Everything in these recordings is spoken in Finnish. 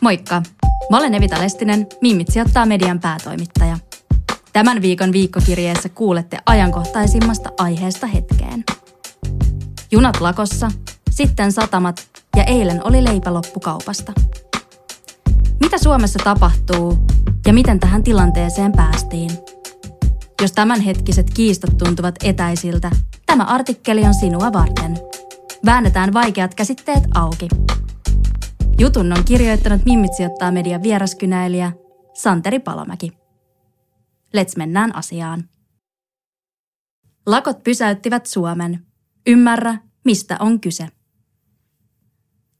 Moikka! Mä olen Evita Lestinen, Mimmit sijoittaa median päätoimittaja. Tämän viikon viikkokirjeessä kuulette ajankohtaisimmasta aiheesta hetkeen. Junat lakossa, sitten satamat ja eilen oli leipä loppukaupasta. Mitä Suomessa tapahtuu ja miten tähän tilanteeseen päästiin? Jos tämänhetkiset kiistat tuntuvat etäisiltä, tämä artikkeli on sinua varten. Väännetään vaikeat käsitteet auki. Jutun on kirjoittanut Mimmit sijoittaa median vieraskynäilijä Santeri Palomäki. Let's mennään asiaan. Lakot pysäyttivät Suomen. Ymmärrä, mistä on kyse.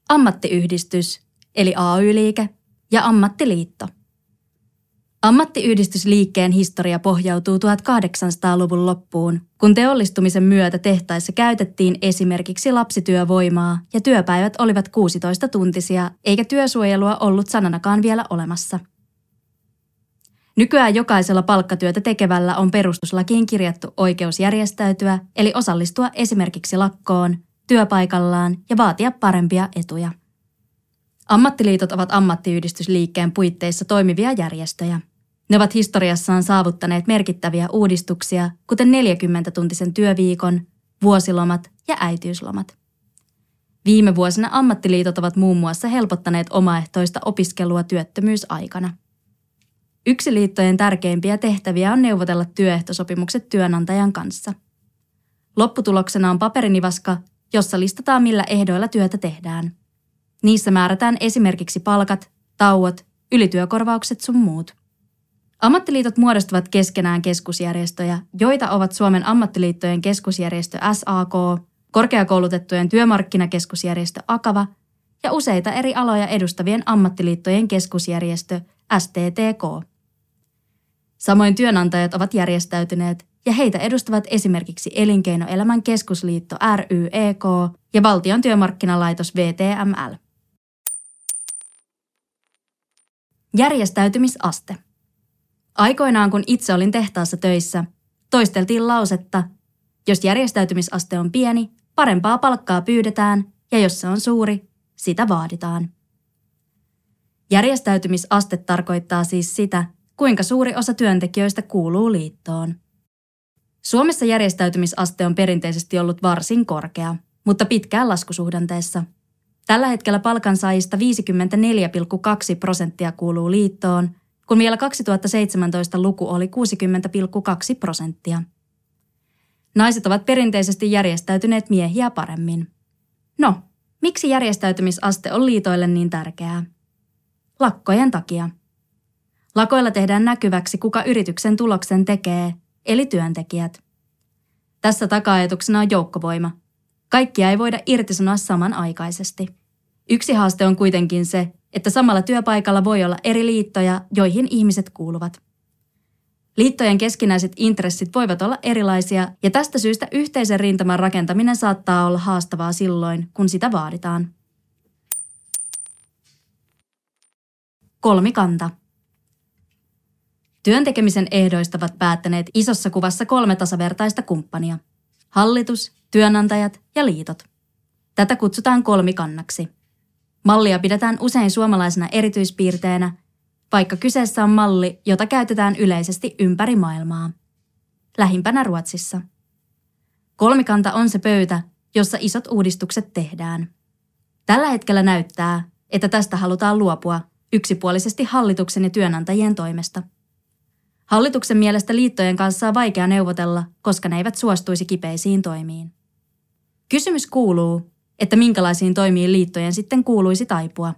Ammattiyhdistys, eli AY-liike, ja ammattiliitto. Ammattiyhdistysliikkeen historia pohjautuu 1800-luvun loppuun, kun teollistumisen myötä tehtaissa käytettiin esimerkiksi lapsityövoimaa ja työpäivät olivat 16-tuntisia, eikä työsuojelua ollut sananakaan vielä olemassa. Nykyään jokaisella palkkatyötä tekevällä on perustuslakiin kirjattu oikeus järjestäytyä, eli osallistua esimerkiksi lakkoon, työpaikallaan ja vaatia parempia etuja. Ammattiliitot ovat ammattiyhdistysliikkeen puitteissa toimivia järjestöjä. Ne ovat historiassaan saavuttaneet merkittäviä uudistuksia, kuten 40-tuntisen työviikon, vuosilomat ja äitiyslomat. Viime vuosina ammattiliitot ovat muun muassa helpottaneet omaehtoista opiskelua työttömyysaikana. Yksi liittojen tärkeimpiä tehtäviä on neuvotella työehtosopimukset työnantajan kanssa. Lopputuloksena on paperinivaska, jossa listataan millä ehdoilla työtä tehdään. Niissä määrätään esimerkiksi palkat, tauot, ylityökorvaukset sun muut. Ammattiliitot muodostavat keskenään keskusjärjestöjä, joita ovat Suomen ammattiliittojen keskusjärjestö SAK, korkeakoulutettujen työmarkkinakeskusjärjestö AKAVA ja useita eri aloja edustavien ammattiliittojen keskusjärjestö STTK. Samoin työnantajat ovat järjestäytyneet ja heitä edustavat esimerkiksi Elinkeinoelämän keskusliitto RYEK ja Valtion työmarkkinalaitos VTML. Järjestäytymisaste. Aikoinaan kun itse olin tehtaassa töissä, toisteltiin lausetta, jos järjestäytymisaste on pieni, parempaa palkkaa pyydetään ja jos se on suuri, sitä vaaditaan. Järjestäytymisaste tarkoittaa siis sitä, kuinka suuri osa työntekijöistä kuuluu liittoon. Suomessa järjestäytymisaste on perinteisesti ollut varsin korkea, mutta pitkään laskusuhdanteessa. Tällä hetkellä palkansaajista 54,2 prosenttia kuuluu liittoon, kun vielä 2017 luku oli 60,2 prosenttia. Naiset ovat perinteisesti järjestäytyneet miehiä paremmin. No, miksi järjestäytymisaste on liitoille niin tärkeää? Lakkojen takia. Lakoilla tehdään näkyväksi, kuka yrityksen tuloksen tekee, eli työntekijät. Tässä taka-ajatuksena on joukkovoima. Kaikkia ei voida irtisanoa samanaikaisesti. Yksi haaste on kuitenkin se, että samalla työpaikalla voi olla eri liittoja, joihin ihmiset kuuluvat. Liittojen keskinäiset intressit voivat olla erilaisia ja tästä syystä yhteisen rintaman rakentaminen saattaa olla haastavaa silloin, kun sitä vaaditaan. Kolmikanta. Työntekemisen ehdoista ovat päättäneet isossa kuvassa kolme tasavertaista kumppania. Hallitus, työnantajat ja liitot. Tätä kutsutaan kolmikannaksi. Mallia pidetään usein suomalaisena erityispiirteenä, vaikka kyseessä on malli, jota käytetään yleisesti ympäri maailmaa. Lähimpänä Ruotsissa. Kolmikanta on se pöytä, jossa isot uudistukset tehdään. Tällä hetkellä näyttää, että tästä halutaan luopua yksipuolisesti hallituksen ja työnantajien toimesta – Hallituksen mielestä liittojen kanssa on vaikea neuvotella, koska ne eivät suostuisi kipeisiin toimiin. Kysymys kuuluu, että minkälaisiin toimiin liittojen sitten kuuluisi taipua.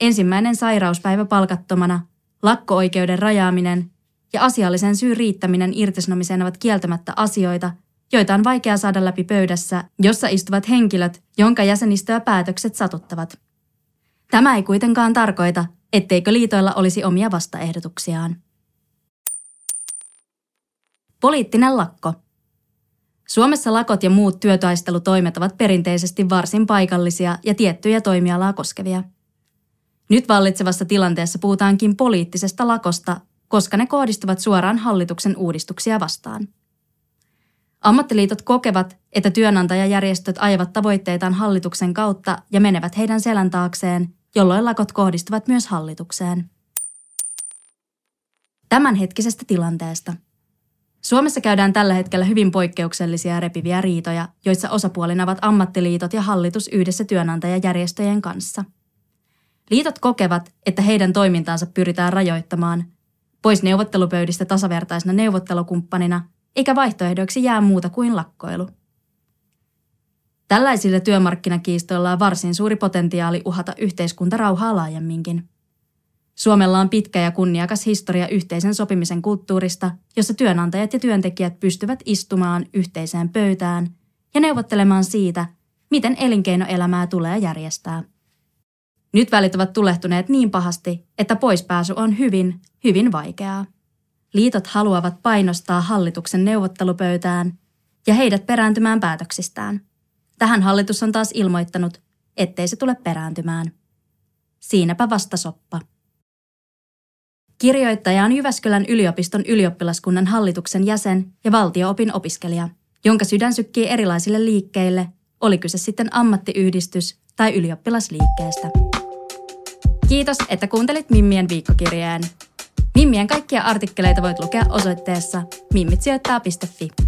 Ensimmäinen sairauspäivä palkattomana, lakko-oikeuden rajaaminen ja asiallisen syyn riittäminen irtisanomiseen ovat kieltämättä asioita, joita on vaikea saada läpi pöydässä, jossa istuvat henkilöt, jonka jäsenistöä päätökset satuttavat. Tämä ei kuitenkaan tarkoita, etteikö liitoilla olisi omia vastaehdotuksiaan. Poliittinen lakko. Suomessa lakot ja muut työtaistelutoimet ovat perinteisesti varsin paikallisia ja tiettyjä toimialaa koskevia. Nyt vallitsevassa tilanteessa puhutaankin poliittisesta lakosta, koska ne kohdistuvat suoraan hallituksen uudistuksia vastaan. Ammattiliitot kokevat, että työnantajajärjestöt ajavat tavoitteitaan hallituksen kautta ja menevät heidän selän taakseen, jolloin lakot kohdistuvat myös hallitukseen. Tämänhetkisestä tilanteesta. Suomessa käydään tällä hetkellä hyvin poikkeuksellisia ja repiviä riitoja, joissa osapuolina ovat ammattiliitot ja hallitus yhdessä työnantajajärjestöjen kanssa. Liitot kokevat, että heidän toimintaansa pyritään rajoittamaan, pois neuvottelupöydistä tasavertaisena neuvottelukumppanina – eikä vaihtoehdoiksi jää muuta kuin lakkoilu. Tällaisilla työmarkkinakiistoilla on varsin suuri potentiaali uhata yhteiskuntarauhaa laajemminkin. Suomella on pitkä ja kunniakas historia yhteisen sopimisen kulttuurista, jossa työnantajat ja työntekijät pystyvät istumaan yhteiseen pöytään ja neuvottelemaan siitä, miten elinkeinoelämää tulee järjestää. Nyt välit ovat tulehtuneet niin pahasti, että poispääsy on hyvin, hyvin vaikeaa. Liitot haluavat painostaa hallituksen neuvottelupöytään ja heidät perääntymään päätöksistään. Tähän hallitus on taas ilmoittanut, ettei se tule perääntymään. Siinäpä vasta soppa. Kirjoittaja on Jyväskylän yliopiston ylioppilaskunnan hallituksen jäsen ja valtioopin opiskelija, jonka sydän sykkii erilaisille liikkeille, oli kyse sitten ammattiyhdistys tai ylioppilasliikkeestä. Kiitos, että kuuntelit Mimmien viikkokirjeen. Mimmien kaikkia artikkeleita voit lukea osoitteessa mimmitsijoittaa.fi.